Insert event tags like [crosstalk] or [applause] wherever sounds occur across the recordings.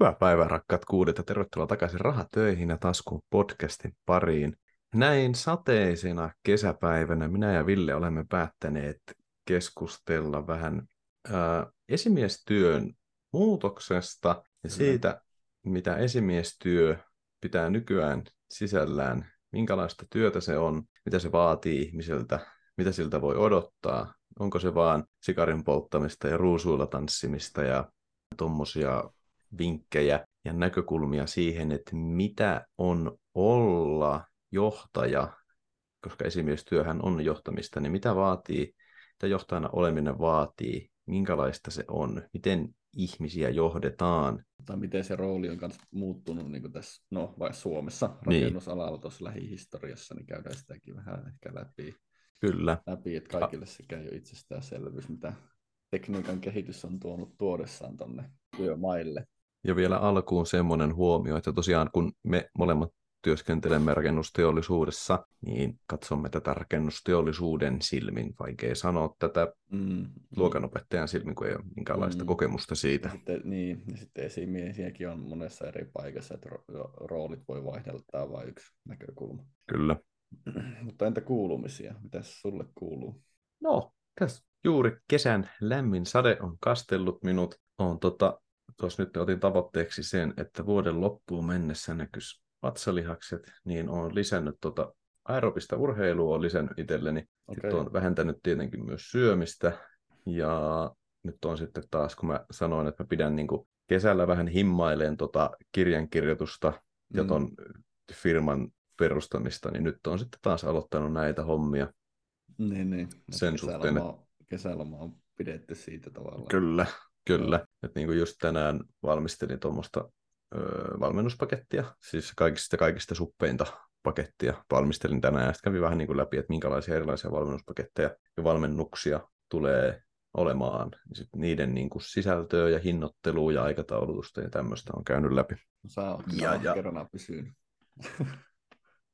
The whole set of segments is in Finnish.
Hyvää päivää rakkaat kuulijat ja tervetuloa takaisin Rahatöihin ja Taskun podcastin pariin. Näin sateisena kesäpäivänä minä ja Ville olemme päättäneet keskustella vähän ää, esimiestyön muutoksesta ja siitä, mitä esimiestyö pitää nykyään sisällään, minkälaista työtä se on, mitä se vaatii ihmiseltä, mitä siltä voi odottaa, onko se vaan sikarin polttamista ja ruusuilla tanssimista ja tuommoisia vinkkejä ja näkökulmia siihen, että mitä on olla johtaja, koska esimiestyöhän on johtamista, niin mitä vaatii, mitä johtajana oleminen vaatii, minkälaista se on, miten ihmisiä johdetaan. Tai miten se rooli on myös muuttunut niin kuin tässä, no vai Suomessa Niin. rakennusalalla tuossa lähihistoriassa, niin käydään sitäkin vähän ehkä läpi, Kyllä, läpi että kaikille se käy jo itsestäänselvyys, mitä tekniikan kehitys on tuonut tuodessaan tuonne työmaille. Ja vielä alkuun semmoinen huomio, että tosiaan kun me molemmat työskentelemme rakennusteollisuudessa, niin katsomme tätä rakennusteollisuuden silmin. Vaikea sanoa tätä Mm. luokanopettajan silmin, kun ei ole minkäänlaista Mm. kokemusta siitä. Ja sitten, niin, ja sitten esimiesiäkin on monessa eri paikassa, että ro- roolit voi vaihdella, tämä on vain yksi näkökulma. Kyllä. [clears throat] Mutta entä kuulumisia? Mitäs sulle kuuluu? No, tässä juuri kesän lämmin sade on kastellut minut. On tota, tuossa nyt otin tavoitteeksi sen, että vuoden loppuun mennessä näkyisi vatsalihakset, niin olen lisännyt tota aerobista urheilua, on lisännyt itselleni. Okei. olen vähentänyt tietenkin myös syömistä. Ja nyt on sitten taas, kun mä sanoin, että mä pidän niin kuin kesällä vähän himmaileen tota kirjankirjoitusta ja Mm. ton firman perustamista, niin nyt on sitten taas aloittanut näitä hommia. Niin, niin. sen suhteen, Kesäloma, kesäloma on pidetty siitä tavallaan. Kyllä, kyllä. Et niin kuin just tänään valmistelin tuommoista öö, valmennuspakettia, siis kaikista, kaikista suppeinta pakettia valmistelin tänään, ja sitten kävin vähän niin kuin läpi, että minkälaisia erilaisia valmennuspaketteja ja valmennuksia tulee olemaan. Ja sit niiden niin kuin sisältöä ja hinnoittelua ja aikataulutusta ja tämmöistä on käynyt läpi. No, Sä oot Ja- ja, ja- kerrana pysynyt.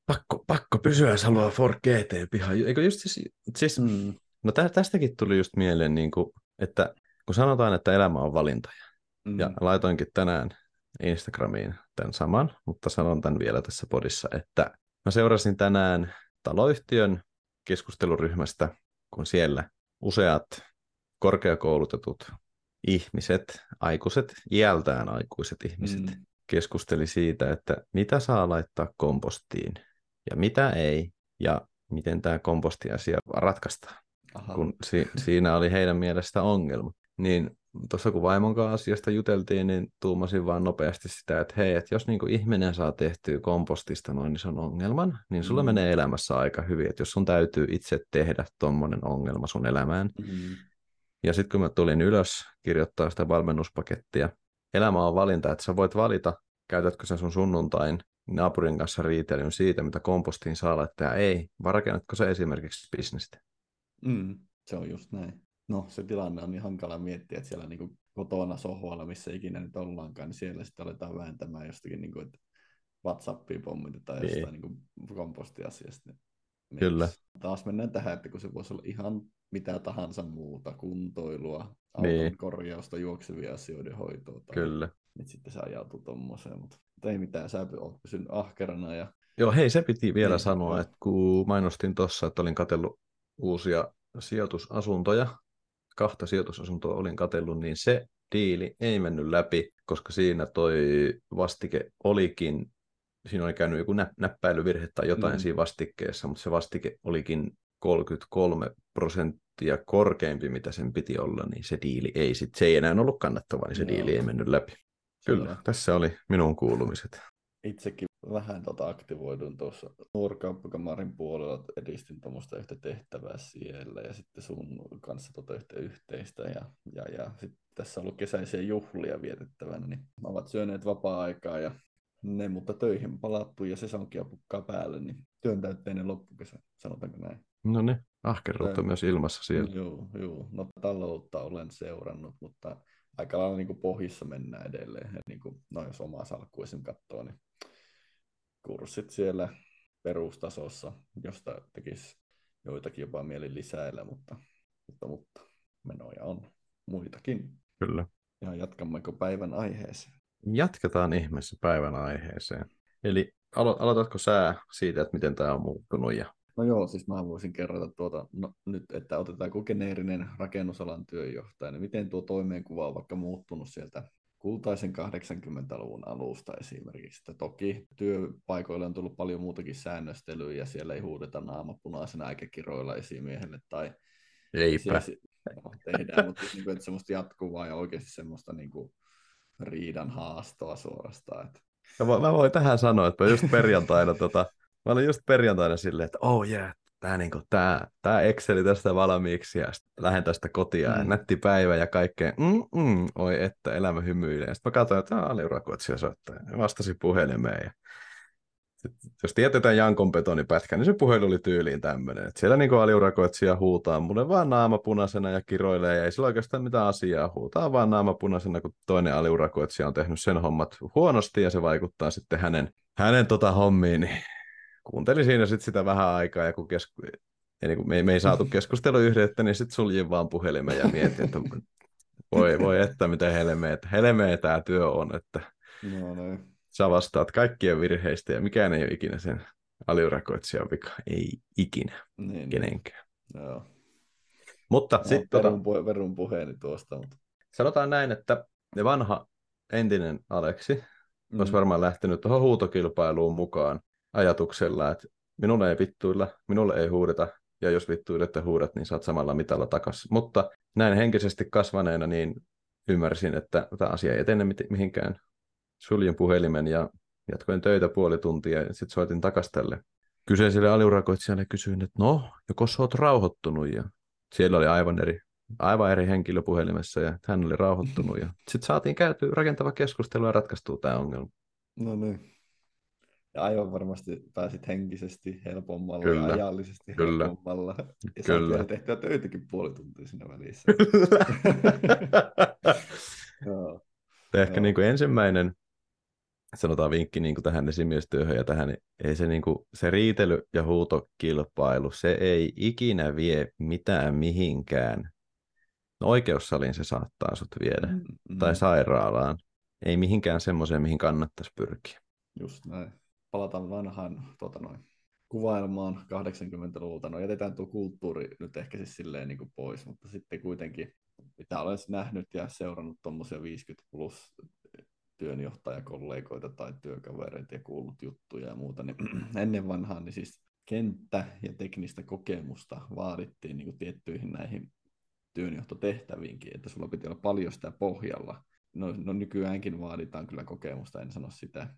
Pakko, pakko pysyä, jos haluaa Ford GT pihaan. Eikö just siis, siis Mm. no tä, tästäkin tuli just mieleen, niin kuin, että kun sanotaan, että elämä on valintoja, Mm. Ja laitoinkin tänään Instagramiin tämän saman, mutta sanon tämän vielä tässä podissa, että mä seurasin tänään taloyhtiön keskusteluryhmästä, kun siellä useat korkeakoulutetut ihmiset, aikuiset, iältään aikuiset ihmiset, Mm. keskusteli siitä, että mitä saa laittaa kompostiin ja mitä ei, ja miten tämä kompostiasia ratkaistaan Aha. kun si- siinä oli heidän mielestä ongelma. Niin tuossa kun vaimon kanssa asiasta juteltiin, niin tuumasin vaan nopeasti sitä, että hei, että jos niinku ihminen saa tehtyä kompostista noin ison ongelman, niin sulla Mm. menee elämässä aika hyvin, että jos sun täytyy itse tehdä tommonen ongelma sun elämään. Mm. Ja sitten kun mä tulin ylös kirjoittaa sitä valmennuspakettia, elämä on valinta, että sä voit valita, käytätkö sä sun sunnuntain naapurin kanssa riitelyn siitä, mitä kompostiin saa laittaa ei, vai rakennatko sä esimerkiksi bisnestä. Mm. Se on just näin. No, se tilanne on niin hankala miettiä, että siellä niin kotona sohvalla, missä ikinä nyt ollaankaan, niin siellä sitten aletaan vääntämään jostakin, niin kuin, että WhatsAppia pommitetaan Niin. jostain niin kompostiasiasta. Niin Kyllä. Taas mennään tähän, että kun se voisi olla ihan mitä tahansa muuta, kuntoilua, auton Niin. korjausta, juoksevia asioiden hoitoa. Tai Kyllä. Nyt sitten se ajautuu tommoseen, mutta, mutta ei mitään, sä oot pysynyt ahkerana ja Joo, hei, se piti vielä Niin, sanoa, että kun mainostin tuossa, että olin katsellut uusia sijoitusasuntoja, kahta sijoitusasuntoa olin katsellut, niin se diili ei mennyt läpi, koska siinä toi vastike olikin, siinä oli käynyt joku nä- näppäilyvirhe tai jotain Mm. siinä vastikkeessa, mutta se vastike olikin 33 prosenttia korkeampi, mitä sen piti olla, niin se diili ei sit, se ei enää ollut kannattava, niin se Joo. diili ei mennyt läpi. Kyllä, Selvä. tässä oli minun kuulumiset. itsekin vähän tota aktivoidun tuossa nuorkauppakamarin puolella, edistin tuommoista yhtä tehtävää siellä ja sitten sun kanssa tota yhtä yhteistä ja, ja, ja sitten tässä on ollut kesäisiä juhlia vietettävänä, niin ovat syöneet vapaa-aikaa ja ne, mutta töihin palattu ja sesonkia pukkaa päälle, niin työntäytteinen loppukesä, sanotaanko näin. No niin, ahkeruutta Joo. myös ilmassa siellä. Joo, joo. No taloutta olen seurannut, mutta aika lailla niin kuin pohjissa mennään edelleen. Ja niin kuin, no jos omaa salkkua esim. katsoo, niin kurssit siellä perustasossa, josta tekisi joitakin jopa mieli lisäillä, mutta, mutta, mutta menoja on muitakin. Kyllä. Ja jatkammeko päivän aiheeseen? Jatketaan ihmeessä päivän aiheeseen. Eli alo- aloitatko sä siitä, että miten tämä on muuttunut? Ja... No joo, siis mä voisin kerrata tuota, no, nyt, että otetaan kuin geneerinen rakennusalan työjohtaja, niin miten tuo toimeenkuva on vaikka muuttunut sieltä kultaisen 80-luvun alusta esimerkiksi. Että toki työpaikoille on tullut paljon muutakin säännöstelyä ja siellä ei huudeta naama punaisena eikä kiroilla esimiehelle tai Eipä. No, tehdään, mutta niin kuin, että semmoista jatkuvaa ja oikeasti semmoista niin kuin, riidan haastoa suorastaan. Että... Mä, mä voin tähän sanoa, että mä just perjantaina, tota, mä olin just perjantaina silleen, että oh yeah, tää, niinku, tää, tää Exceli tästä valmiiksi ja lähden tästä kotia mm. ja nätti päivä ja kaikkea. Mm, mm, oi että elämä hymyilee. Sitten mä katsoin, että tämä aliurakoitsija soittaa. Ja vastasi puhelimeen ja jos tietetään Jankon betonipätkä, niin se puhelu oli tyyliin tämmöinen. Että siellä niin aliurakoitsija huutaa mulle vaan naama punaisena ja kiroilee, ja ei sillä oikeastaan mitään asiaa. Huutaa vaan naama punaisena, kun toinen aliurakoitsija on tehnyt sen hommat huonosti, ja se vaikuttaa sitten hänen, hänen tota hommiin. Niin kuuntelin siinä sitten sitä vähän aikaa, ja kun kesku... ja niin kun me, ei, me ei saatu [laughs] keskusteluyhdeyttä, niin sitten suljin vaan puhelimen ja mietin, että [laughs] voi, voi että miten helmeä, helmeä tämä työ on, että no, no sä vastaat kaikkien virheistä ja mikään ei ole ikinä sen aliurakoitsijan vika. Ei ikinä niin, niin. kenenkään. Joo. Mutta no, sitten... Tota- verun, puhe, verun puheeni tuosta. Mutta... Sanotaan näin, että ne vanha entinen Aleksi mm. olisi varmaan lähtenyt tuohon huutokilpailuun mukaan ajatuksella, että minulle ei vittuilla, minulle ei huudeta, ja jos vittuilette huudat, niin saat samalla mitalla takaisin. Mutta näin henkisesti kasvaneena, niin ymmärsin, että tämä asia ei etene mihinkään suljin puhelimen ja jatkoin töitä puoli tuntia ja sitten soitin takaisin tälle kyseiselle aliurakoitsijalle ja kysyin, että no, joko sä oot rauhoittunut ja siellä oli aivan eri, aivan eri henkilö puhelimessa ja hän oli rauhoittunut ja sitten saatiin käyty rakentava keskustelu ja ratkaistua tämä ongelma. No niin. Ja aivan varmasti pääsit henkisesti helpommalla Kyllä. ja ajallisesti Kyllä. helpommalla. Ja Kyllä. tehtyä töitäkin puoli tuntia siinä välissä. Kyllä. [laughs] Joo. Ehkä niin kuin ensimmäinen sanotaan vinkki niin kuin tähän esimiestyöhön ja tähän, niin ei se, niin kuin, se riitely ja huutokilpailu, se ei ikinä vie mitään mihinkään. No oikeussaliin se saattaa sut viedä, mm, mm. tai sairaalaan. Ei mihinkään semmoiseen, mihin kannattaisi pyrkiä. Just näin. Palataan vanhaan tuota noin, kuvailmaan 80-luvulta. No jätetään tuo kulttuuri nyt ehkä siis silleen niin kuin pois, mutta sitten kuitenkin, mitä olen nähnyt ja seurannut tuommoisia 50 plus työnjohtajakollegoita tai työkavereita ja kuullut juttuja ja muuta, niin [clears throat] ennen vanhaan niin siis kenttä ja teknistä kokemusta vaadittiin niin kuin tiettyihin näihin työnjohtotehtäviinkin, että sulla piti olla paljon sitä pohjalla. No, no nykyäänkin vaaditaan kyllä kokemusta, en sano sitä,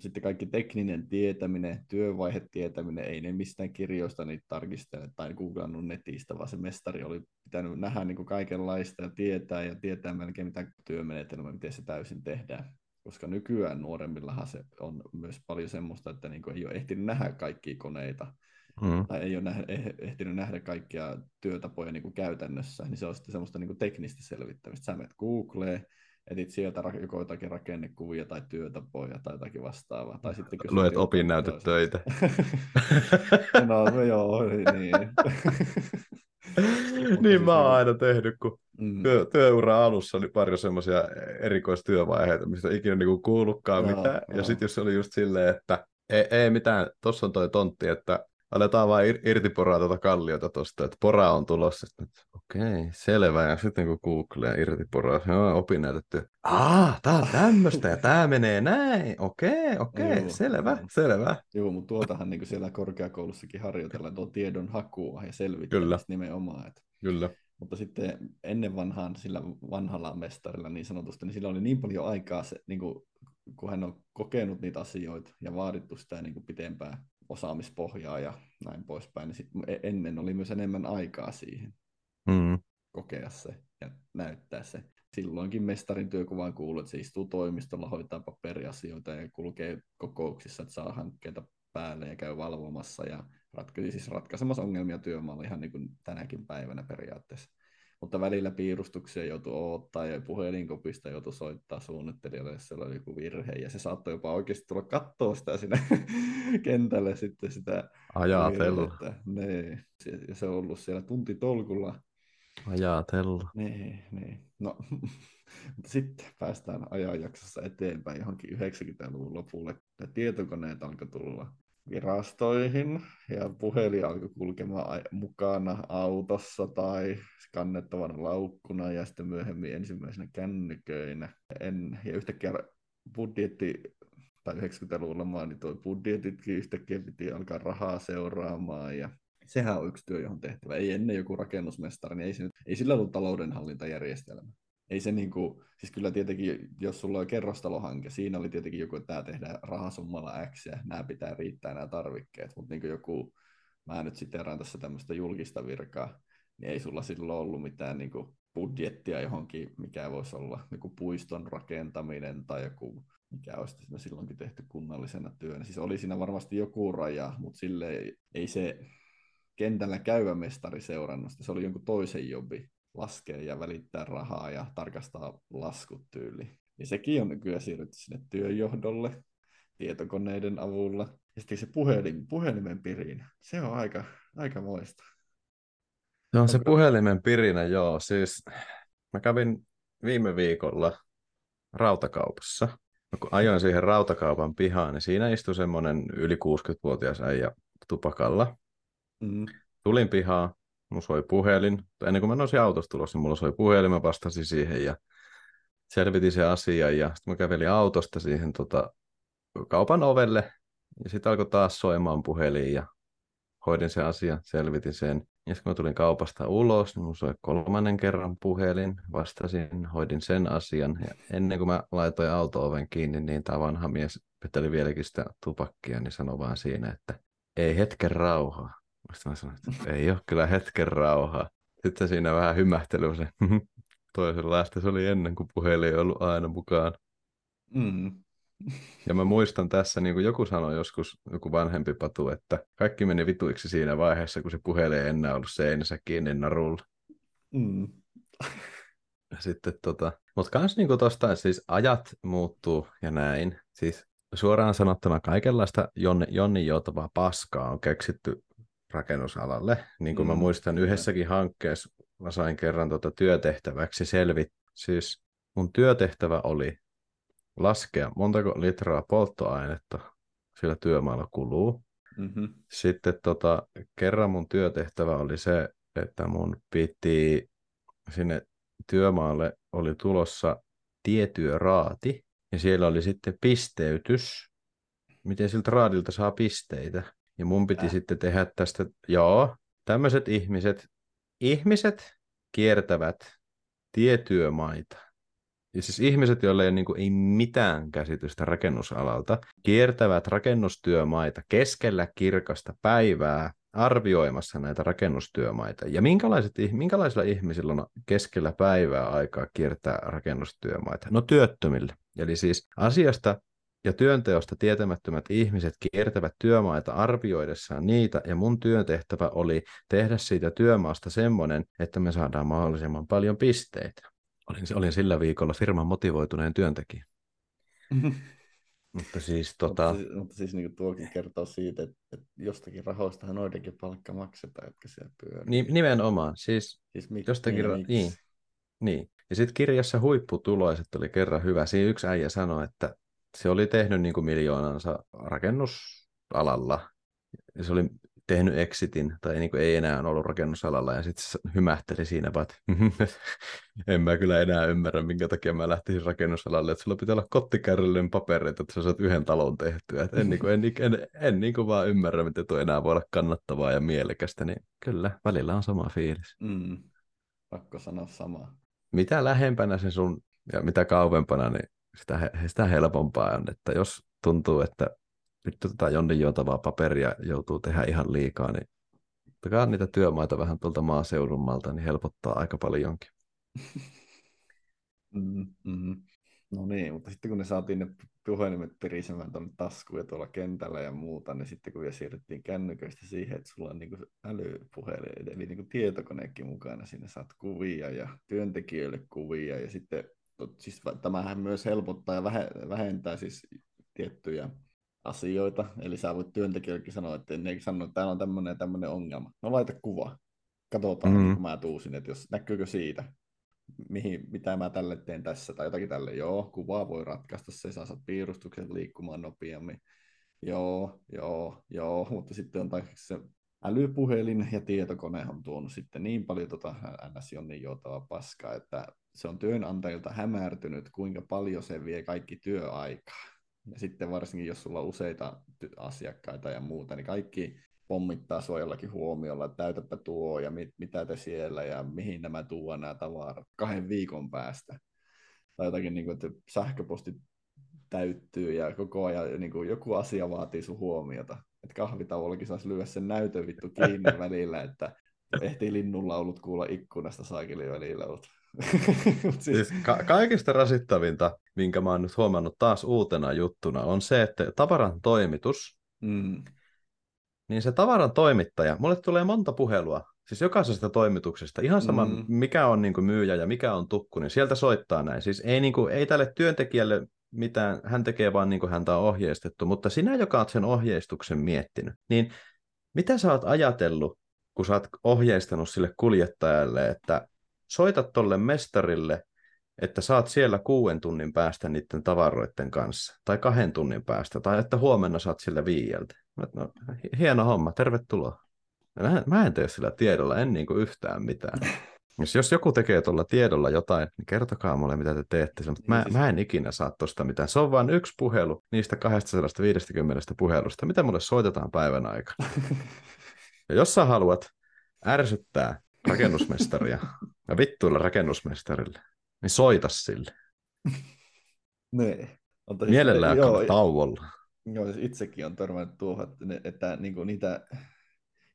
sitten kaikki tekninen tietäminen, työvaihetietäminen, ei ne mistään kirjoista niitä tarkistele tai googlannut netistä, vaan se mestari oli pitänyt nähdä niin kuin kaikenlaista ja tietää ja tietää melkein mitä työmenetelmä, miten se täysin tehdään. Koska nykyään nuoremmillahan se on myös paljon semmoista, että niin kuin ei ole ehtinyt nähdä kaikkia koneita, mm. tai ei ole nähdä, eh, ehtinyt nähdä kaikkia työtapoja niin kuin käytännössä, niin se on sitten semmoista niin kuin teknistä selvittämistä. Sä menet Googleen, etit sieltä joko jotakin rakennekuvia tai työtapoja tai jotakin vastaavaa. Tai sitten Luet opinnäytetöitä. [laughs] no, no joo, niin. [laughs] niin mä oon aina tehnyt, kun mm. työ, työura alussa oli pari semmoisia erikoistyövaiheita, mistä ikinä niinku kuullutkaan mitään. Ja sitten jos se oli just silleen, että ei, ei mitään, tossa on toi tontti, että aletaan vaan ir- irtiporaa tuota kalliota tuosta, että pora on tulossa. Okei, okay, selvä. Ja sitten kun googlee irtiporaa, joo, opinnäytetty. Ah, tää on tämmöistä ja tää menee näin. Okei, okay, okei, okay, selvä, näin. selvä. Joo, mutta tuotahan niin siellä korkeakoulussakin harjoitellaan tuo tiedon hakua ja selvittämistä nimenomaan. Että... Kyllä. Mutta sitten ennen vanhaan sillä vanhalla mestarilla niin sanotusti, niin sillä oli niin paljon aikaa, se, niin kuin, kun hän on kokenut niitä asioita ja vaadittu sitä niin kuin pitempään osaamispohjaa ja näin poispäin, niin sit e-, ennen oli myös enemmän aikaa siihen mm. kokea se ja näyttää se. Silloinkin mestarin työkuvaan kuuluu, että se istuu toimistolla, hoitaa paperiasioita ja kulkee kokouksissa, että saa hankkeita päälle ja käy valvomassa ja ratkaisi, siis ratkaisemassa ongelmia työmaalla ihan niin kuin tänäkin päivänä periaatteessa mutta välillä piirustuksia joutui odottaa ja puhelinkopista joutui soittaa suunnittelijalle, jos siellä oli joku virhe, ja se saattoi jopa oikeasti tulla katsoa sitä sinne [laughs] kentälle sitten sitä Ajatella. Niin, ja se on ollut siellä tuntitolkulla. Ajatella. Niin, niin. No, [laughs] Mutta sitten päästään ajanjaksossa eteenpäin johonkin 90-luvun lopulle. Ja tietokoneet alkoi tulla virastoihin ja puhelin alkoi kulkemaan mukana autossa tai kannettavana laukkuna ja sitten myöhemmin ensimmäisenä kännyköinä. En, ja yhtäkkiä budjetti tai 90-luvulla niin tuo budjetitkin yhtäkkiä piti alkaa rahaa seuraamaan ja sehän on yksi työ, johon tehtävä. Ei ennen joku rakennusmestari, niin ei, se, ei sillä ollut taloudenhallintajärjestelmä ei se niin kuin, siis kyllä tietenkin, jos sulla on kerrostalohanke, siinä oli tietenkin joku, että tämä tehdään rahasummalla X ja nämä pitää riittää nämä tarvikkeet, mutta niin joku, mä nyt sitten erään tässä tämmöistä julkista virkaa, niin ei sulla silloin ollut mitään niin kuin budjettia johonkin, mikä voisi olla joku puiston rakentaminen tai joku, mikä olisi silloinkin tehty kunnallisena työnä. Siis oli siinä varmasti joku raja, mutta sille ei, ei se kentällä käyvä mestari seurannut, se oli jonkun toisen jobi laskea ja välittää rahaa ja tarkastaa laskut tyyli. Niin sekin on nykyään siirrytty sinne työjohdolle tietokoneiden avulla. Ja sitten se puhelin, puhelimen pirinä, se on aika, aika moista. Se on se puhelimen pirinä, joo. Siis mä kävin viime viikolla rautakaupassa. Kun ajoin siihen rautakaupan pihaan, niin siinä istui semmoinen yli 60-vuotias äijä tupakalla. Mm. Tulin pihaan, mulla soi puhelin. Ennen kuin mä nousin autosta tulos, niin mulla soi puhelin, mä vastasin siihen ja selvitin se asia. Ja sitten mä kävelin autosta siihen tota, kaupan ovelle ja sitten alkoi taas soimaan puhelin ja hoidin sen asian, selvitin sen. Ja sitten kun mä tulin kaupasta ulos, niin mulla soi kolmannen kerran puhelin, vastasin, hoidin sen asian. Ja ennen kuin mä laitoin auto-oven kiinni, niin tämä vanha mies peteli vieläkin sitä tupakkia, niin sanoi vaan siinä, että ei hetken rauhaa. Sitten mä sanoin, että ei ole kyllä hetken rauhaa. Sitten siinä vähän hymähtely se [laughs] toisenlaista. Se oli ennen kuin puhelin ei ollut aina mukaan. Mm. Ja mä muistan tässä, niin kuin joku sanoi joskus, joku vanhempi patu, että kaikki meni vituiksi siinä vaiheessa, kun se puhelin ei enää ollut seinässä kiinni narulla. Mm. Ja sitten tota, mutta kans niinku tosta, siis ajat muuttuu ja näin. Siis suoraan sanottuna kaikenlaista Jonni, Jonni joutavaa paskaa on keksitty rakennusalalle. Niin kuin mm. mä muistan yhdessäkin hankkeessa, mä sain kerran tuota työtehtäväksi selvit. Siis mun työtehtävä oli laskea montako litraa polttoainetta sillä työmaalla kuluu. Mm-hmm. Sitten tota, kerran mun työtehtävä oli se, että mun piti sinne työmaalle oli tulossa tietyöraati, ja siellä oli sitten pisteytys, miten siltä raadilta saa pisteitä. Ja mun piti äh. sitten tehdä tästä, joo, tämmöiset ihmiset, ihmiset kiertävät tietyömaita. Ja siis ihmiset, joilla ei, niin kuin, ei mitään käsitystä rakennusalalta, kiertävät rakennustyömaita keskellä kirkasta päivää arvioimassa näitä rakennustyömaita. Ja minkälaiset, minkälaisilla ihmisillä on keskellä päivää aikaa kiertää rakennustyömaita? No työttömille. Eli siis asiasta ja työnteosta tietämättömät ihmiset kiertävät työmaita arvioidessaan niitä, ja mun työntehtävä oli tehdä siitä työmaasta semmoinen, että me saadaan mahdollisimman paljon pisteitä. Olin, olin sillä viikolla firman motivoituneen työntekijä. [laughs] mutta siis, tota... mutta siis, mutta siis niin tuokin kertoo siitä, että, että jostakin rahoistahan noidenkin palkka maksetaan, jotka siellä pyörii. Niin, nimenomaan. Siis, siis mik, jostakin niin, ra- niin, niin. Ja sitten kirjassa Huipputuloiset oli kerran hyvä. Siinä yksi äijä sanoi, että se oli tehnyt niin kuin miljoonansa rakennusalalla. Ja se oli tehnyt exitin, tai niin kuin ei enää ollut rakennusalalla, ja sitten hymähteli siinä vaan, että [laughs] en mä kyllä enää ymmärrä, minkä takia mä lähtisin rakennusalalle, että sulla pitää olla kottikärryllinen papereita, että sä saat yhden talon tehtyä. Et en, niin kuin, en, en, en, en niin kuin vaan ymmärrä, miten tuo enää voi olla kannattavaa ja mielekästä, niin kyllä, välillä on sama fiilis. Mm. Pakko sanoa samaa. Mitä lähempänä se sun, ja mitä kauempana, niin sitä, sitä helpompaa on, että jos tuntuu, että nyt tätä jonnin juotavaa paperia joutuu tehdä ihan liikaa, niin ottakaa niitä työmaita vähän tuolta maaseudummalta, niin helpottaa aika paljonkin. Mm-hmm. No niin, mutta sitten kun ne saatiin ne puhelimet pirisemään tuonne taskuun ja tuolla kentällä ja muuta, niin sitten kun siirryttiin kännyköistä siihen, että sulla on niin älypuhelin, eli niin tietokonekin mukana, sinne saat kuvia ja työntekijöille kuvia ja sitten siis tämähän myös helpottaa ja vähentää siis tiettyjä asioita. Eli sä voit työntekijöillekin sanoa, että ne sanoo, että täällä on tämmöinen ja tämmöinen ongelma. No laita kuva. Katsotaan, mm-hmm. kun mä tuusin, että jos näkyykö siitä. mihin, mitä mä tälle teen tässä, tai jotakin tälle, joo, kuvaa voi ratkaista, se saa piirustukset liikkumaan nopeammin, joo, joo, joo, mutta sitten on taas se älypuhelin ja tietokone on tuonut sitten niin paljon tota ns. Jonnin joutavaa paskaa, että se on työnantajilta hämärtynyt, kuinka paljon se vie kaikki työaikaa. Ja sitten varsinkin, jos sulla on useita asiakkaita ja muuta, niin kaikki pommittaa sua jollakin huomiolla, että täytäpä tuo ja mit, mitä te siellä ja mihin nämä tuo nämä tavarat kahden viikon päästä. Tai jotakin, niin kuin, että sähköposti täyttyy ja koko ajan niin kuin, joku asia vaatii sun huomiota. Että kahvitauollakin saisi lyödä sen näytön vittu kiinni välillä, että ehtii linnunlaulut kuulla ikkunasta saakeli välillä. [laughs] siis... siis ka- kaikista rasittavinta, minkä mä oon nyt huomannut taas uutena juttuna, on se, että tavaran toimitus, mm. niin se tavaran toimittaja, mulle tulee monta puhelua, siis jokaisesta toimituksesta, ihan sama mm. mikä on niin kuin myyjä ja mikä on tukku, niin sieltä soittaa näin. Siis ei, niin kuin, ei tälle työntekijälle mitään, hän tekee vaan niin kuin häntä on ohjeistettu, mutta sinä, joka olet sen ohjeistuksen miettinyt, niin mitä sä oot ajatellut, kun sä oot ohjeistanut sille kuljettajalle, että soita tolle mestarille, että saat siellä kuuden tunnin päästä niiden tavaroiden kanssa, tai kahden tunnin päästä, tai että huomenna saat sille viieltä. No, hieno homma, tervetuloa. Mä en, mä en tee sillä tiedolla, en niin kuin yhtään mitään. [laughs] Jos, jos joku tekee tuolla tiedolla jotain, niin kertokaa mulle, mitä te teette. Mutta mä, siis... mä en ikinä saa tuosta mitään. Se on vain yksi puhelu niistä 250 puhelusta, mitä mulle soitetaan päivän aikana. ja jos sä haluat ärsyttää rakennusmestaria ja vittuilla rakennusmestarille, niin soita sille. Nee. Mielellään joo, tauolla. Joo, siis itsekin on törmännyt tuohon, että, ne, että niinku niitä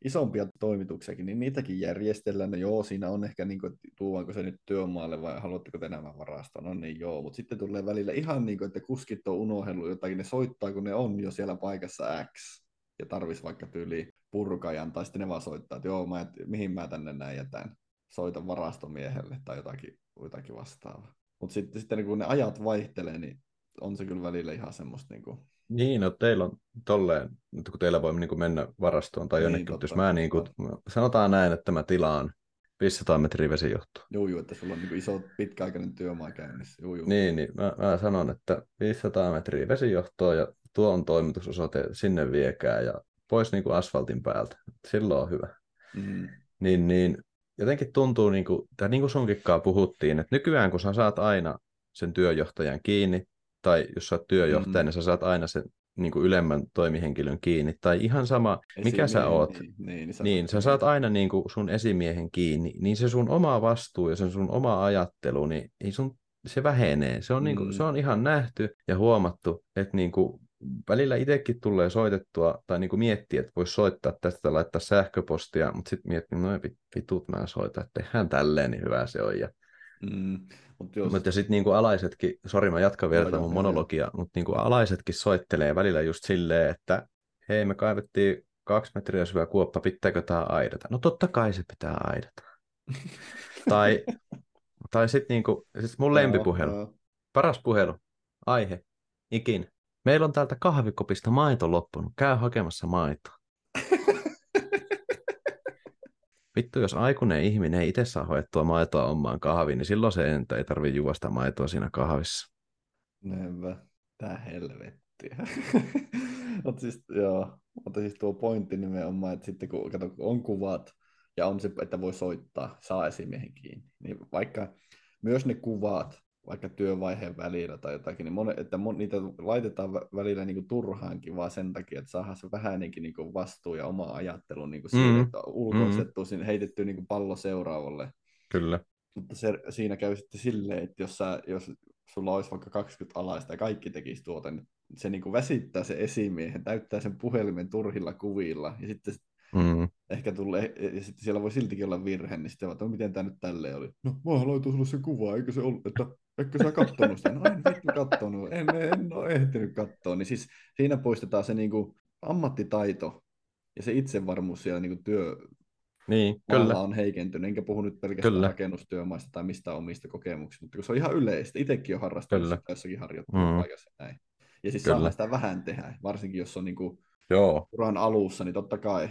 isompia toimituksiakin, niin niitäkin järjestellään. No joo, siinä on ehkä, niin kuin, tuodaanko se nyt työmaalle vai haluatteko te nämä varastoon? No niin joo, mutta sitten tulee välillä ihan niin kuin, että kuskit on unohdellut jotakin, ne soittaa, kun ne on jo siellä paikassa X ja tarvis vaikka tyyli purkajan, tai sitten ne vaan soittaa, että joo, mä et, mihin mä tänne näin jätän, soitan varastomiehelle tai jotakin, jotakin vastaavaa. Mutta sitten, sitten kun ne ajat vaihtelee, niin on se kyllä välillä ihan semmoista niin kuin, niin, no teillä on tolleen, kun teillä voi niin kuin mennä varastoon tai niin, jonnekin, totta, jos mä niin kuin, sanotaan näin, että mä tilaan 500 metriä vesijohtoa. Joo, joo, että sulla on niin iso pitkäaikainen työmaa käynnissä. Joo, joo. Niin, niin mä, mä, sanon, että 500 metriä vesijohtoa ja tuo on toimitusosoite, sinne viekää ja pois niin kuin asfaltin päältä. Silloin on hyvä. Mm. Niin, niin jotenkin tuntuu, niin kuin, tai niin kuin sunkikkaa puhuttiin, että nykyään kun sä saat aina sen työjohtajan kiinni, tai jos sä oot työjohtaja, mm. niin sä saat aina sen niin kuin ylemmän toimihenkilön kiinni, tai ihan sama, mikä sä oot, niin, niin, niin, sä, niin sä saat aina niin kuin sun esimiehen kiinni, niin se sun oma vastuu ja sen sun oma ajattelu, niin ei sun, se vähenee. Se on, mm. niin kuin, se on ihan nähty ja huomattu, että niin kuin välillä itsekin tulee soitettua tai niin kuin miettiä, että voisi soittaa tästä laittaa sähköpostia, mutta sitten miettii, no vitut mä soitan, että tehdään tälleen, niin hyvä se on. Ja Mm. Mut jos... Mut ja sitten niinku alaisetkin, sori mä jatkan vielä tätä mun monologia, mutta niinku alaisetkin soittelee välillä just silleen, että hei me kaivettiin kaksi metriä syvä kuoppa, pitääkö tämä aidata? No totta kai se pitää aidata. [laughs] tai tai sitten niinku, sit mun lempipuhelu, paras puhelu, aihe, ikin. Meillä on täältä kahvikopista maito loppunut, käy hakemassa maitoa. [laughs] Vittu, jos aikuinen ihminen ei itse saa hoettua maitoa omaan kahviin, niin silloin se ei tarvitse juosta maitoa siinä kahvissa. Näinpä. Tää helvettiä. [laughs] mutta siis, joo, mutta siis tuo pointti nimenomaan, että sitten kun, kato, kun on kuvat ja on se, että voi soittaa, saa esimiehen kiinni, niin vaikka myös ne kuvat vaikka työvaiheen välillä tai jotakin, niin monet, että mon, niitä laitetaan välillä niin kuin turhaankin vaan sen takia, että saadaan se vähänenkin niin kuin vastuu ja oma ajattelu niin kuin mm. siihen, että ulkoistettu, mm. sinne heitetty niin kuin pallo seuraavalle. Kyllä. Mutta se, siinä käy sitten silleen, että jos, sä, jos sulla olisi vaikka 20 alaista ja kaikki tekisi tuota, niin se niin kuin väsittää se esimiehen, täyttää sen puhelimen turhilla kuvilla ja sitten Mm. Ehkä tulee, ja sitten siellä voi siltikin olla virhe, niin sitten että no, miten tämä nyt tälleen oli. No, mä haluan sulle se kuva, eikö se ollut, että eikö sä kattonut sitä? No en vittu kattonut, en, en ole ehtinyt katsoa. Niin siis siinä poistetaan se niinku ammattitaito ja se itsevarmuus siellä niinku työ, niin, kyllä. on heikentynyt, enkä puhu nyt pelkästään kyllä. rakennustyömaista tai mistä omista kokemuksista, mutta kun se on ihan yleistä, itsekin on harrastanut sitä jossakin harjoittelupaikassa mm. näin. Ja siis saa sitä vähän tehdä, varsinkin jos on niinku Joo. uran alussa, niin totta kai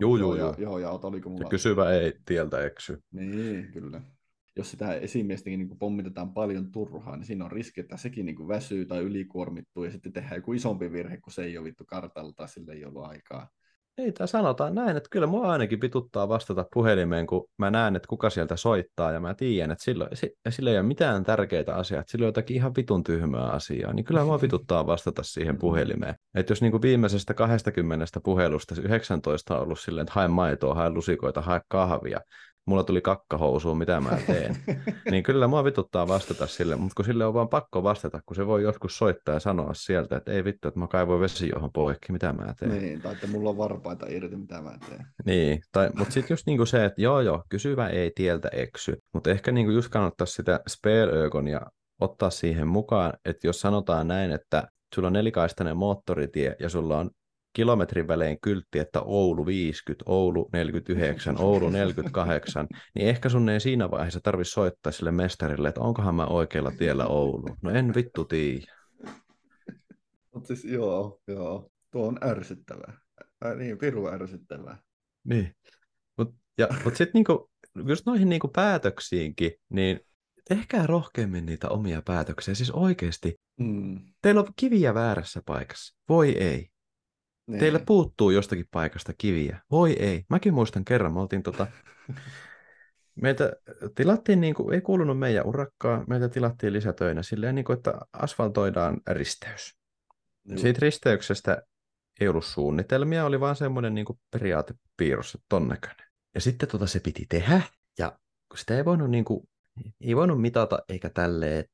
Joo, joo, joo. Joo, ja oliko mulla... Kysyvä ei tieltä eksy. Niin, kyllä. jos sitä esimiestäkin niin pommitetaan paljon turhaan, niin siinä on riski, että sekin niin kuin väsyy tai ylikuormittuu ja sitten tehdään joku isompi virhe, kun se ei ole vittu kartalla tai sille ei ollut aikaa. Ei, tai sanotaan näin, että kyllä mua ainakin pituttaa vastata puhelimeen, kun mä näen, että kuka sieltä soittaa, ja mä tiedän, että sillä, sillä ei ole mitään tärkeitä asiaa, että sillä on jotakin ihan vitun tyhmää asiaa, niin kyllä mua [laughs] pituttaa vastata siihen mm. puhelimeen. Että jos niin kuin viimeisestä 20 puhelusta 19 on ollut silleen, että hae maitoa, hae lusikoita, hae kahvia, mulla tuli kakkahousuun, mitä mä teen. [laughs] niin kyllä mua vituttaa vastata sille, mutta kun sille on vaan pakko vastata, kun se voi joskus soittaa ja sanoa sieltä, että ei vittu, että mä kaivoin johon poikki, mitä mä teen. Niin, tai että mulla on varpaita irti, mitä mä teen. Niin, tai, mutta sitten just niinku se, että joo joo, kysyvä ei tieltä eksy, mutta ehkä niinku just kannattaisi sitä spare ja ottaa siihen mukaan, että jos sanotaan näin, että sulla on nelikaistainen moottoritie ja sulla on kilometrin välein kyltti, että Oulu 50, Oulu 49, Oulu 48, niin ehkä sun ei siinä vaiheessa tarvitse soittaa sille mestarille, että onkohan mä oikealla tiellä Oulu. No en vittu tiedä. Mutta siis joo, joo, tuo on ärsyttävää. Äh, niin, piru ärsyttävää. Niin, mutta mut sitten niinku, just noihin niinku päätöksiinkin, niin tehkää rohkeammin niitä omia päätöksiä. Siis oikeasti, mm. teillä on kiviä väärässä paikassa. Voi ei. Niin. Teille puuttuu jostakin paikasta kiviä. Voi ei. Mäkin muistan kerran, me oltiin tota, [laughs] meiltä tilattiin, niin kuin, ei kuulunut meidän urakkaa, meiltä tilattiin lisätöinä silleen, niin kuin, että asfaltoidaan risteys. Joo. Siitä risteyksestä ei ollut suunnitelmia, oli vaan semmoinen niin kuin periaatepiirros, että ton näköinen. Ja sitten tota se piti tehdä, ja sitä ei voinut, niin kuin, ei voinut mitata eikä tälleen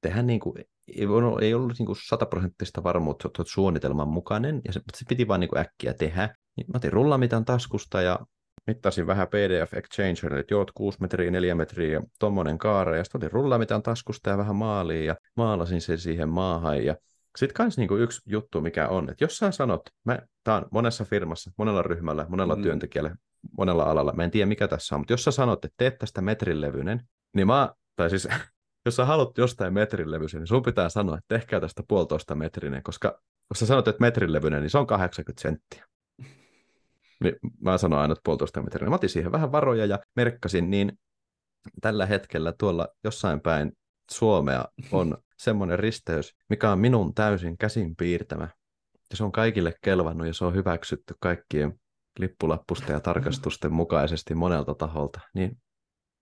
tehdä niin kuin, ei, voinut, ei ollut niin sataprosenttista varmuutta, että suunnitelman mukainen, ja se, se piti vaan niin äkkiä tehdä. Niin mä otin rullamitan taskusta ja mittasin vähän PDF Exchanger, että joo, 6 metriä, 4 metriä ja tuommoinen kaara, ja sitten otin rullamitan taskusta ja vähän maaliin, ja maalasin sen siihen maahan, ja sitten kans niinku yksi juttu, mikä on, että jos sä sanot, tämä on monessa firmassa, monella ryhmällä, monella mm. työntekijällä, monella alalla, mä en tiedä mikä tässä on, mutta jos sä sanot, että teet tästä metrin levyinen, niin mä, tai siis [laughs] jos sä haluat jostain metrin levyisen, niin sun pitää sanoa, että tehkää tästä puolitoista metrinen, koska jos sä sanot, että metrin levyinen, niin se on 80 senttiä. [laughs] Niin mä sanon aina, että puolitoista metrinen. Mä otin siihen vähän varoja ja merkkasin, niin tällä hetkellä tuolla jossain päin Suomea on [laughs] semmoinen risteys, mikä on minun täysin käsin piirtämä. Ja se on kaikille kelvannut ja se on hyväksytty kaikkien lippulappusten ja tarkastusten mukaisesti monelta taholta. Niin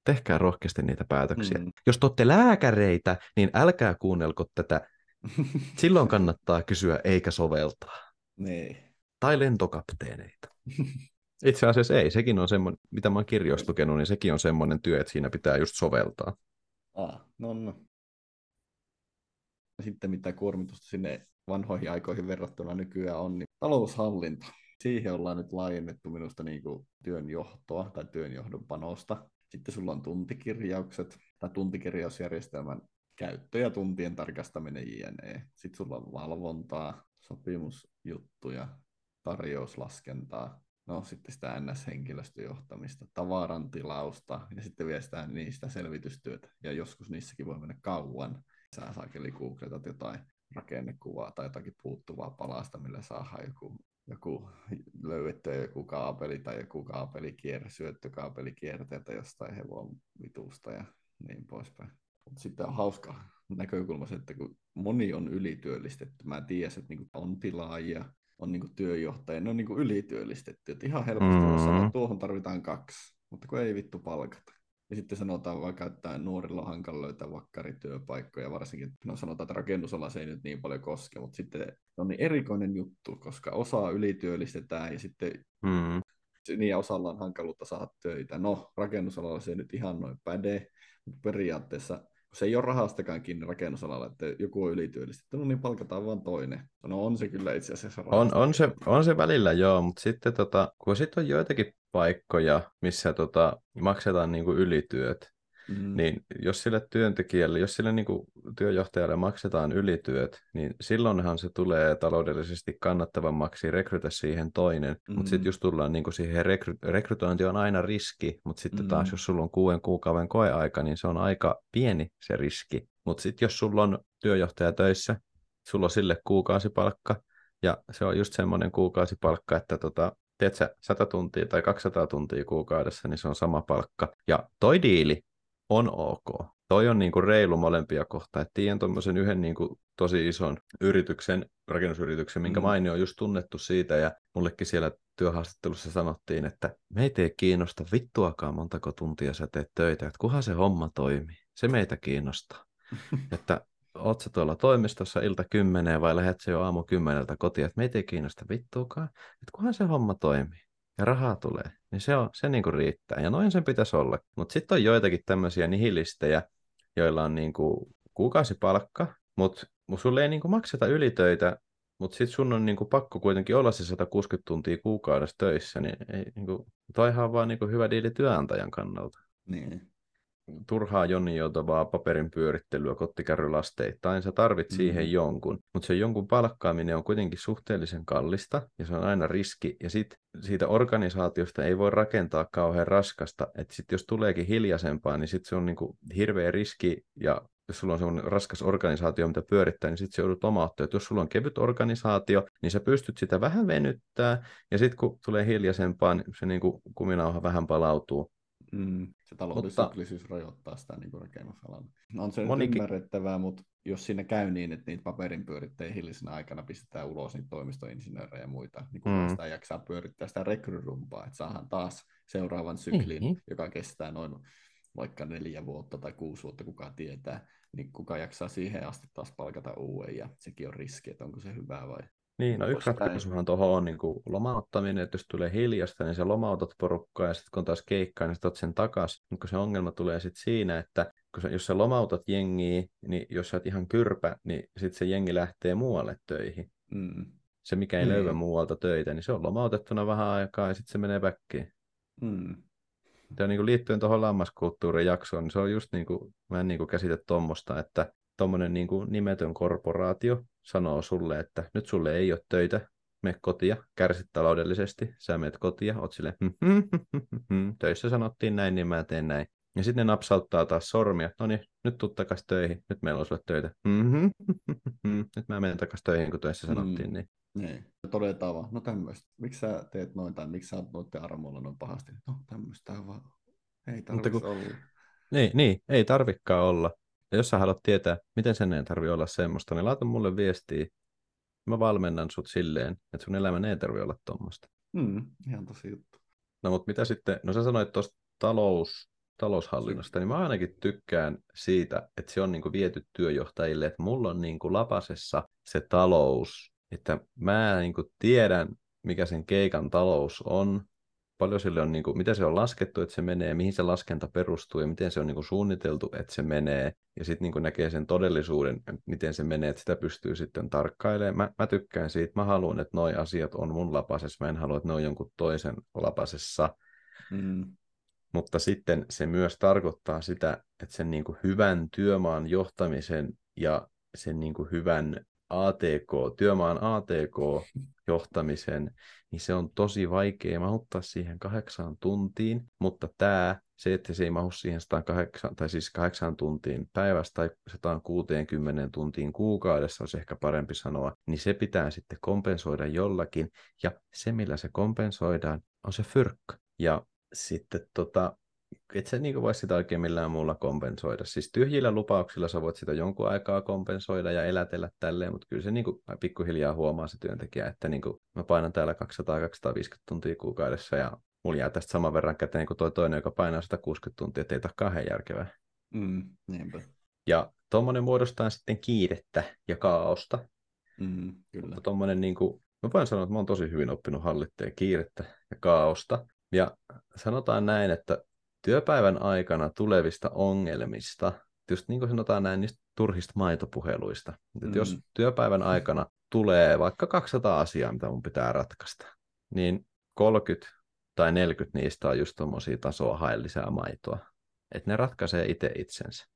tehkää rohkeasti niitä päätöksiä. Mm. Jos te olette lääkäreitä, niin älkää kuunnelko tätä. [laughs] Silloin kannattaa kysyä eikä soveltaa. Niin. Tai lentokapteeneita. [laughs] Itse asiassa ei, sekin on semmoinen, mitä mä oon kirjoista lukenut, niin sekin on semmoinen työ, että siinä pitää just soveltaa. Ah, no no. Sitten mitä kuormitusta sinne vanhoihin aikoihin verrattuna nykyään on, niin taloushallinto. Siihen ollaan nyt laajennettu minusta niin kuin työnjohtoa tai työnjohdon panosta. Sitten sulla on tuntikirjaukset tai tuntikirjausjärjestelmän käyttö ja tuntien tarkastaminen jne. Sitten sulla on valvontaa, sopimusjuttuja, tarjouslaskentaa, no sitten sitä NS-henkilöstöjohtamista, tavaran tilausta ja sitten vielä sitä niistä selvitystyötä. Ja joskus niissäkin voi mennä kauan. Sä saakeli googletat jotain rakennekuvaa tai jotakin puuttuvaa palasta, millä saadaan joku joku löydetty joku kaapeli tai joku kaapelikierre, syöttökaapelikierteeltä jostain hevon vitusta ja niin poispäin. Mutta sitten on hauska näkökulma se, että kun moni on ylityöllistetty, mä tiedän, että niinku on tilaajia, on niinku työjohtajia, ne on niinku ylityöllistetty. Et ihan helposti mm-hmm. sanoa, että tuohon tarvitaan kaksi, mutta kun ei vittu palkata. Ja sitten sanotaan vaikka, että nuorilla on hankala löytää vakkarityöpaikkoja, varsinkin no sanotaan, että rakennusala se ei nyt niin paljon koske, mutta sitten se on niin erikoinen juttu, koska osaa ylityöllistetään ja sitten mm. niin ja osalla on hankaluutta saada töitä. No, rakennusalalla se ei nyt ihan noin päde, mutta periaatteessa se ei ole rahastakaan kiinni rakennusalalla, että joku on ylityöllistetty, no niin palkataan vaan toinen. No on se kyllä itse asiassa on, on, se, on se välillä joo, mutta sitten tota, kun sitten on joitakin paikkoja, missä tota, maksetaan niin kuin ylityöt, mm. niin jos sille työntekijälle, jos sille niin kuin työjohtajalle maksetaan ylityöt, niin silloinhan se tulee taloudellisesti kannattavammaksi rekrytä siihen toinen. Mm. Mutta sitten jos tullaan niin kuin siihen, rekry- rekrytointi on aina riski, mutta sitten mm. taas jos sulla on kuuden kuukauden koeaika, niin se on aika pieni se riski. Mutta sitten jos sulla on työjohtaja töissä, sulla on sille kuukausipalkka, ja se on just semmoinen kuukausipalkka, että tota, tiedätkö, 100 tuntia tai 200 tuntia kuukaudessa, niin se on sama palkka. Ja toi diili, on ok. Toi on niin kuin reilu molempia kohtaa. Et tiedän tuommoisen yhden niin kuin tosi ison yrityksen, rakennusyrityksen, minkä mm. mainio on just tunnettu siitä, ja mullekin siellä työhaastattelussa sanottiin, että meitä ei kiinnosta vittuakaan montako tuntia sä teet töitä, että kunhan se homma toimii. Se meitä kiinnostaa. [laughs] että oot sä tuolla toimistossa ilta kymmeneen vai lähdet jo aamu kymmeneltä kotiin, että meitä ei kiinnosta vittuakaan, että kunhan se homma toimii ja rahaa tulee, niin se, on, se niinku riittää. Ja noin sen pitäisi olla. Mutta sitten on joitakin tämmöisiä nihilistejä, joilla on niinku kuukausipalkka, mutta mut sulle ei niinku makseta ylitöitä, mutta sitten sun on niinku pakko kuitenkin olla se 160 tuntia kuukaudessa töissä, niin ei, niinku, toihan on vaan niinku hyvä diili työnantajan kannalta. Niin turhaa jonnijoutavaa paperin pyörittelyä kottikärrylasteittain, sä tarvit mm. siihen jonkun, mutta se jonkun palkkaaminen on kuitenkin suhteellisen kallista ja se on aina riski ja sit siitä organisaatiosta ei voi rakentaa kauhean raskasta, että sitten jos tuleekin hiljaisempaa, niin sitten se on niinku hirveä riski ja jos sulla on semmoinen raskas organisaatio, mitä pyörittää, niin sitten se joudut lomauttaa. Jos sulla on kevyt organisaatio, niin sä pystyt sitä vähän venyttää, ja sitten kun tulee hiljaisempaa, niin se niin kuin kuminauha vähän palautuu. Mm, se taloudellinen rajoittaa sitä niin rakennusalalla. No on se Monikin... ymmärrettävää, mutta jos siinä käy niin, että niitä paperin pyörittäjiä hillisenä aikana pistetään ulos niitä toimistoinsinöörejä ja muita, niin kun mm. sitä jaksaa pyörittää sitä rekryrumpaa, että saadaan taas seuraavan syklin, mm-hmm. joka kestää noin vaikka neljä vuotta tai kuusi vuotta, kuka tietää, niin kuka jaksaa siihen asti taas palkata uuden, ja sekin on riski, että onko se hyvää vai niin, no yksi ratkaisuhan tuohon on niin kuin lomauttaminen, että jos tulee hiljasta, niin sä lomautat porukkaa ja sitten kun taas keikkaa, niin sä sen takas. Mutta se ongelma tulee sitten siinä, että kun sä, jos sä lomautat jengiä, niin jos sä oot ihan kyrpä, niin sitten se jengi lähtee muualle töihin. Mm. Se, mikä ei mm. löyä muualta töitä, niin se on lomautettuna vähän aikaa ja sitten se menee väkkiin. Mm. Ja niin kuin liittyen tuohon lammaskulttuurin jaksoon, niin se on just niin kuin, mä en niin kuin käsitä tuommoista, että tuommoinen niin kuin nimetön korporaatio sanoo sulle, että nyt sulle ei ole töitä, me kotia, kärsit taloudellisesti, sä menet kotia, oot sille, töissä sanottiin näin, niin mä teen näin. Ja sitten ne napsauttaa taas sormia, no niin, nyt tuu takas töihin, nyt meillä on sulle töitä. nyt mä menen takas töihin, kun töissä sanottiin, niin. Niin, todetaan vaan, no tämmöistä, miksi sä teet noin, tai miksi sä oot noiden armoilla noin pahasti? No tämmöistä vaan, ei tarvitse kun... olla. Niin, niin, ei tarvikaan olla. Ja jos sä haluat tietää, miten sen ei tarvitse olla semmoista, niin laita mulle viestiä. Mä valmennan sut silleen, että sun elämän ei tarvitse olla tuommoista. Mm, ihan tosi juttu. No mutta mitä sitten, no sä sanoit tuosta talous, taloushallinnosta, niin mä ainakin tykkään siitä, että se on niin kuin viety työjohtajille, että mulla on niin kuin lapasessa se talous, että mä niin kuin tiedän, mikä sen keikan talous on, paljon sille on, niin kuin, miten se on laskettu, että se menee, mihin se laskenta perustuu ja miten se on niin kuin, suunniteltu, että se menee. Ja sitten niin näkee sen todellisuuden, miten se menee, että sitä pystyy sitten tarkkailemaan. Mä, mä tykkään siitä, mä haluan, että nuo asiat on mun lapasessa, mä en halua, että ne on jonkun toisen lapasessa. Mm. Mutta sitten se myös tarkoittaa sitä, että sen niin kuin hyvän työmaan johtamisen ja sen niin kuin hyvän ATK, työmaan ATK-johtamisen, niin se on tosi vaikea mahuttaa siihen kahdeksaan tuntiin, mutta tämä, se, että se ei mahu siihen 108, tai siis kahdeksaan tuntiin päivästä tai 160 tuntiin kuukaudessa, olisi ehkä parempi sanoa, niin se pitää sitten kompensoida jollakin, ja se, millä se kompensoidaan, on se fyrkka. Ja sitten tota, et sä niin voi sitä oikein millään muulla kompensoida. Siis tyhjillä lupauksilla sä voit sitä jonkun aikaa kompensoida ja elätellä tälleen, mutta kyllä se niin kuin, pikkuhiljaa huomaa se työntekijä, että niin kuin, mä painan täällä 200-250 tuntia kuukaudessa ja mulla jää tästä saman verran käteen kuin toi toinen, joka painaa 160 tuntia, ettei tämä kahden järkevää. Mm, niinpä. Ja tuommoinen muodostaa sitten kiirettä ja kaaosta. Mm, kyllä. Mutta tuommoinen, niin kuin, mä voin sanoa, että mä oon tosi hyvin oppinut hallitteen kiirettä ja kaaosta. Ja sanotaan näin, että työpäivän aikana tulevista ongelmista, just niin kuin sanotaan näin, niistä turhista maitopuheluista. Mm. jos työpäivän aikana tulee vaikka 200 asiaa, mitä mun pitää ratkaista, niin 30 tai 40 niistä on just tuommoisia tasoa hae lisää maitoa. Että ne ratkaisee itse itsensä.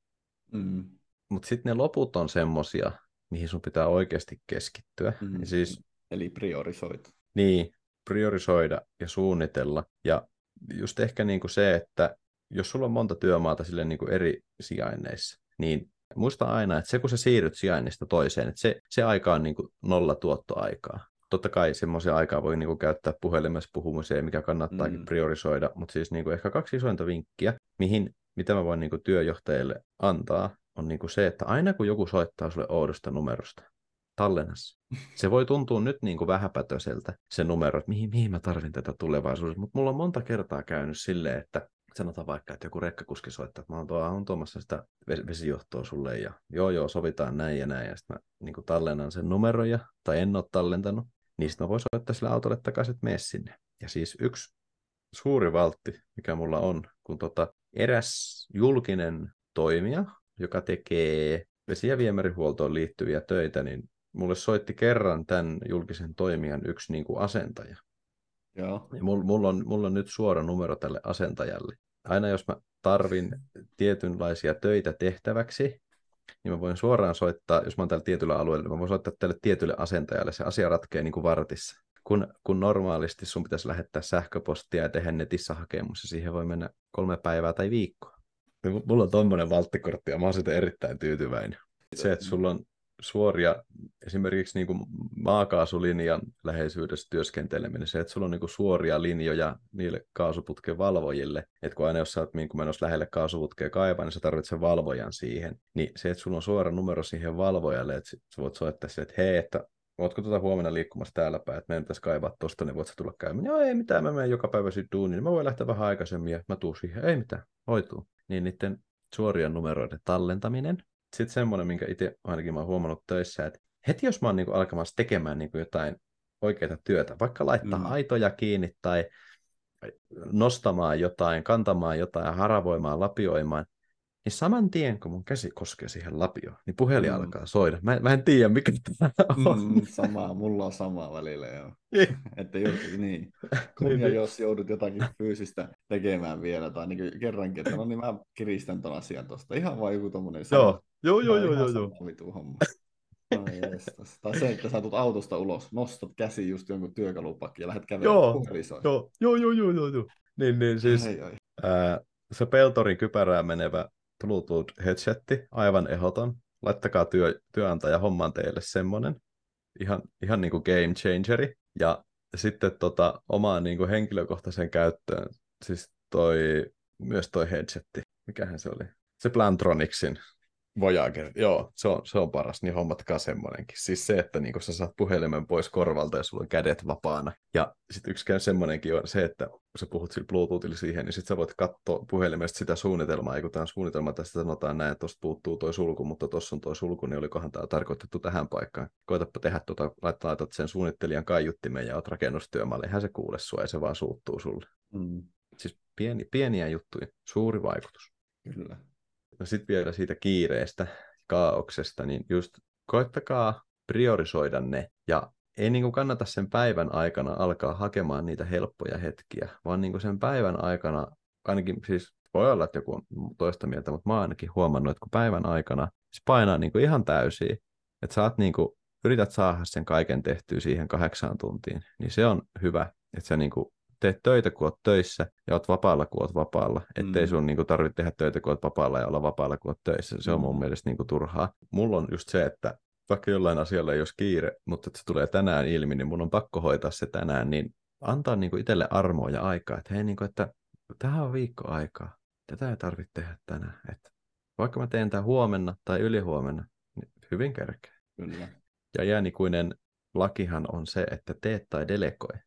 Mm. Mutta sitten ne loput on semmosia, mihin sun pitää oikeasti keskittyä. Mm. Ja siis, Eli priorisoida. Niin, priorisoida ja suunnitella. Ja just ehkä niin kuin se, että jos sulla on monta työmaata sille niin kuin eri sijainneissa, niin muista aina, että se kun sä siirryt sijainnista toiseen, että se, se aika on niin kuin nolla tuottoaikaa. Totta kai semmoisia aikaa voi niin kuin käyttää puhelimessa puhumiseen, mikä kannattaakin mm. priorisoida, mutta siis niin kuin ehkä kaksi isointa vinkkiä, mihin mitä mä voin niin kuin työjohtajille antaa, on niin kuin se, että aina kun joku soittaa sulle oudosta numerosta, tallennassa. Se voi tuntua nyt niin kuin vähäpätöiseltä se numero, että mihin, mihin mä tarvin tätä tulevaisuudessa, mutta mulla on monta kertaa käynyt silleen, että sanotaan vaikka, että joku rekkakuski soittaa, että mä oon, tuo, on tuomassa sitä vesijohtoa sulle ja joo joo, sovitaan näin ja näin ja sitten mä niin kuin tallennan sen numeroja tai en ole tallentanut, niin sitten mä voin soittaa sille autolle takaisin, että mene sinne. Ja siis yksi suuri valtti, mikä mulla on, kun tota, eräs julkinen toimija, joka tekee vesi- ja viemärihuoltoon liittyviä töitä, niin mulle soitti kerran tämän julkisen toimijan yksi niin kuin asentaja. Joo. Ja mulla, mulla, on, mulla on nyt suora numero tälle asentajalle. Aina jos mä tarvin tietynlaisia töitä tehtäväksi, niin mä voin suoraan soittaa, jos mä oon täällä tietyllä alueella, niin mä voin soittaa tälle tietylle asentajalle. Se asia ratkeaa niin kuin vartissa. Kun, kun normaalisti sun pitäisi lähettää sähköpostia ja tehdä netissä hakemus, ja siihen voi mennä kolme päivää tai viikkoa. Mulla on tommonen valttikortti ja mä oon siitä erittäin tyytyväinen. Se, että sulla on suoria, esimerkiksi niin kuin maakaasulinjan läheisyydessä työskenteleminen, se, että sulla on niin kuin suoria linjoja niille kaasuputken valvojille, että kun aina jos sä oot niin menossa lähelle kaasuputkea kaivaa, niin sä tarvitset valvojan siihen, niin se, että sulla on suora numero siihen valvojalle, että sä voit soittaa se, että hei, että Ootko tuota huomenna liikkumassa täällä päin, että meidän pitäisi kaivaa tosta, niin voit sä tulla käymään. Joo, ei mitään, mä menen joka päivä sitten duuniin, niin mä voin lähteä vähän aikaisemmin ja mä tuun siihen. Ei mitään, hoituu. Niin niiden suorien numeroiden tallentaminen, sitten semmoinen, minkä itse ainakin mä oon huomannut töissä, että heti jos mä oon niin alkamassa tekemään niin jotain oikeaa työtä, vaikka laittaa mm. aitoja kiinni tai nostamaan jotain, kantamaan jotain, haravoimaan, lapioimaan, niin saman tien, kun mun käsi koskee siihen lapioon, niin puhelin mm. alkaa soida. Mä, mä en tiedä, mikä tämä on. Mm, samaa, mulla on samaa välillä, joo. Niin. että joudut, niin. [laughs] Kun niin, ja niin. jos joudut jotakin fyysistä tekemään vielä, tai niin kerrankin, että no niin mä kiristän ton asian tosta. Ihan vaan joku tommonen Joo, joo, joo, joo, joo, joo. Vitu homma. No tai se, että sä tulet autosta ulos, nostat käsi just jonkun työkalupakki ja lähdet kävelemään joo, joo, joo, joo, joo, joo, joo. Niin, niin siis ai, ai. Ää, se Peltorin kypärään menevä Bluetooth headseti, aivan ehoton. Laittakaa työ, työnantaja homman teille semmonen. Ihan, ihan niin kuin game changeri. Ja sitten tota, omaan niin kuin henkilökohtaisen käyttöön, siis toi, myös toi headsetti. Mikähän se oli? Se Plantronicsin Voyager, joo, se on, se on paras, niin hommatkaa semmoinenkin. Siis se, että niin sä saat puhelimen pois korvalta ja sulla on kädet vapaana. Ja sitten yksi käy semmoinenkin on se, että kun sä puhut sillä Bluetoothilla siihen, niin sitten sä voit katsoa puhelimesta sitä suunnitelmaa, kun tämä suunnitelma tästä sanotaan näin, että tuosta puuttuu toi sulku, mutta tuossa on toi sulku, niin olikohan tämä tarkoitettu tähän paikkaan. Koitapa tehdä tuota, laittaa, laitat sen suunnittelijan kaiuttimen ja oot rakennustyömaalle, eihän se kuule sua, ja se vaan suuttuu sulle. Mm. Siis pieni, pieniä juttuja, suuri vaikutus. Kyllä. No sitten vielä siitä kiireestä, kaauksesta, niin just koittakaa priorisoida ne. Ja ei niin kuin kannata sen päivän aikana alkaa hakemaan niitä helppoja hetkiä, vaan niin kuin sen päivän aikana, ainakin siis voi olla, että joku on toista mieltä, mutta mä oon ainakin huomannut, että kun päivän aikana se painaa niin kuin ihan täysiä, että oot niin kuin, yrität saada sen kaiken tehtyä siihen kahdeksaan tuntiin, niin se on hyvä, että sä niin kuin teet töitä, kun oot töissä, ja oot vapaalla, kun oot vapaalla. Ettei mm. sun niin kuin, tarvitse tehdä töitä, kun oot vapaalla, ja olla vapaalla, kun oot töissä. Se on mun mm. mielestä niin kuin, turhaa. Mulla on just se, että vaikka jollain asialla ei olisi kiire, mutta että se tulee tänään ilmi, niin mun on pakko hoitaa se tänään, niin antaa niin kuin, itselle armoa ja aikaa, että hei, niin kuin, että tähän on viikko aikaa. Tätä ei tarvitse tehdä tänään. Että vaikka mä teen tämän huomenna tai ylihuomenna, niin hyvin kerkeä. Kyllä. Ja jäänikuinen lakihan on se, että teet tai delegoi.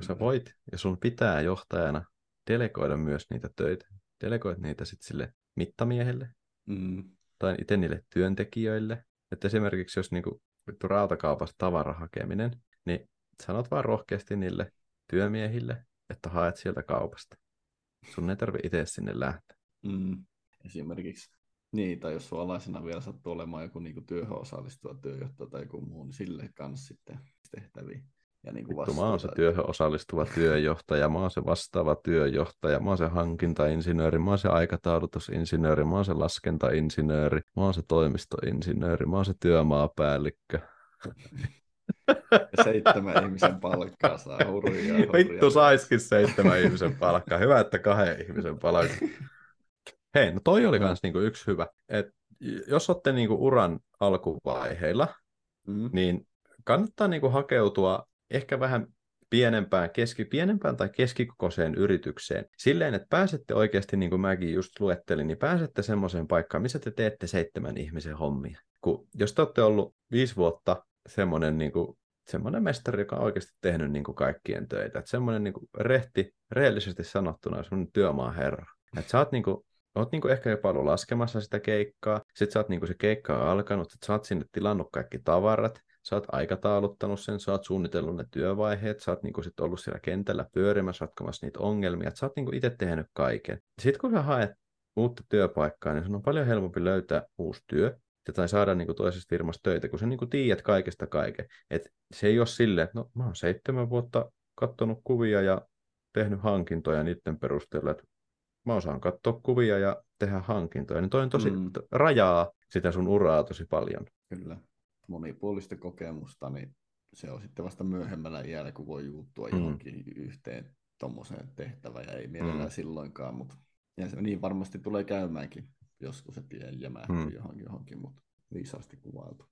Sä voit ja sun pitää johtajana delegoida myös niitä töitä. Delegoit niitä sitten sille mittamiehelle mm. tai itse niille työntekijöille. Että esimerkiksi jos niinku rautakaupasta tavaran hakeminen, niin sanot vaan rohkeasti niille työmiehille, että haet sieltä kaupasta. Sun ei tarvitse itse sinne lähteä. Mm. Esimerkiksi niin, tai jos alaisena vielä sattuu olemaan joku niin työhön osallistuva työjohtaja tai joku muu, niin sille kanssa sitten tehtäviä. Ja niin kuin Vittu, mä oon se työhön osallistuva työjohtaja, mä oon se vastaava työjohtaja, mä oon se hankintainsinööri, mä oon se aikataulutusinsinööri, mä oon se laskentainsinööri, mä oon se toimistoinsinööri, mä oon se työmaapäällikkö. [laughs] Ja seitsemän ihmisen palkkaa saa hurjaa. hurjaa. Vittu saiskin seitsemän ihmisen palkkaa. Hyvä, että kahden ihmisen palkkaa. Hei, no toi oli myös niinku yksi hyvä. Et jos olette niinku uran alkuvaiheilla, mm. niin kannattaa niinku hakeutua ehkä vähän pienempään, keski, pienempään tai keskikokoiseen yritykseen. Silleen, että pääsette oikeasti, niin kuin mäkin just luettelin, niin pääsette semmoiseen paikkaan, missä te teette seitsemän ihmisen hommia. Kun, jos te olette ollut viisi vuotta semmoinen niin kuin, semmoinen mestari, joka on oikeasti tehnyt niin kuin kaikkien töitä. Että semmoinen niin kuin rehti, rehellisesti sanottuna, semmoinen työmaaherra. Että sä oot niin kuin, oot niinku ehkä jopa ollut laskemassa sitä keikkaa, sitten sä oot niinku se keikka on alkanut, että sä oot sinne tilannut kaikki tavarat, sä oot aikatauluttanut sen, sä oot suunnitellut ne työvaiheet, sä oot niinku sit ollut siellä kentällä pyörimässä, ratkomassa niitä ongelmia, sä oot niinku itse tehnyt kaiken. Sitten kun sä haet uutta työpaikkaa, niin sun on paljon helpompi löytää uusi työ, tai saada niin kuin toisesta firmasta töitä, kun sä niin kuin tiedät kaikesta kaiken. Et se ei ole silleen, että no mä oon seitsemän vuotta katsonut kuvia ja tehnyt hankintoja niiden perusteella, että mä osaan katsoa kuvia ja tehdä hankintoja, niin toi on tosi mm. rajaa sitä sun uraa tosi paljon. Kyllä. Monipuolista kokemusta, niin se on sitten vasta myöhemmällä iällä, kun voi juuttua mm. johonkin yhteen tuommoiseen tehtävään, ja ei mielellään mm. silloinkaan, mutta ja se niin varmasti tulee käymäänkin joskus tie jämähtyy mm. johonkin, johonkin, mutta viisaasti kuvailtu.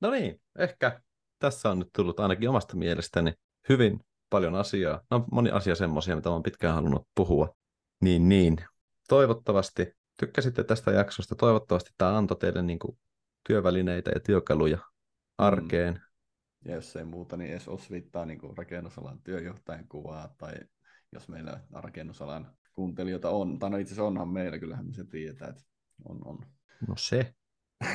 No niin, ehkä tässä on nyt tullut ainakin omasta mielestäni hyvin paljon asiaa. No moni asia semmoisia, mitä olen pitkään halunnut puhua. Niin, niin. Toivottavasti tykkäsitte tästä jaksosta. Toivottavasti tämä antoi teille niin kuin, työvälineitä ja työkaluja arkeen. Mm. Ja jos ei muuta, niin edes osvittaa niin kuin rakennusalan työjohtajan kuvaa, tai jos meillä rakennusalan kuuntelijoita on, tai no itse asiassa onhan meillä, kyllähän me se tiedetään, että on, on. No se. [laughs]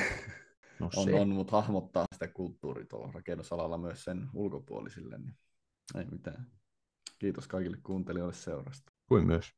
No on, se. on, mutta hahmottaa sitä kulttuuria tuolla rakennusalalla myös sen ulkopuolisille, niin ei mitään. Kiitos kaikille kuuntelijoille seurasta. Kuin myös.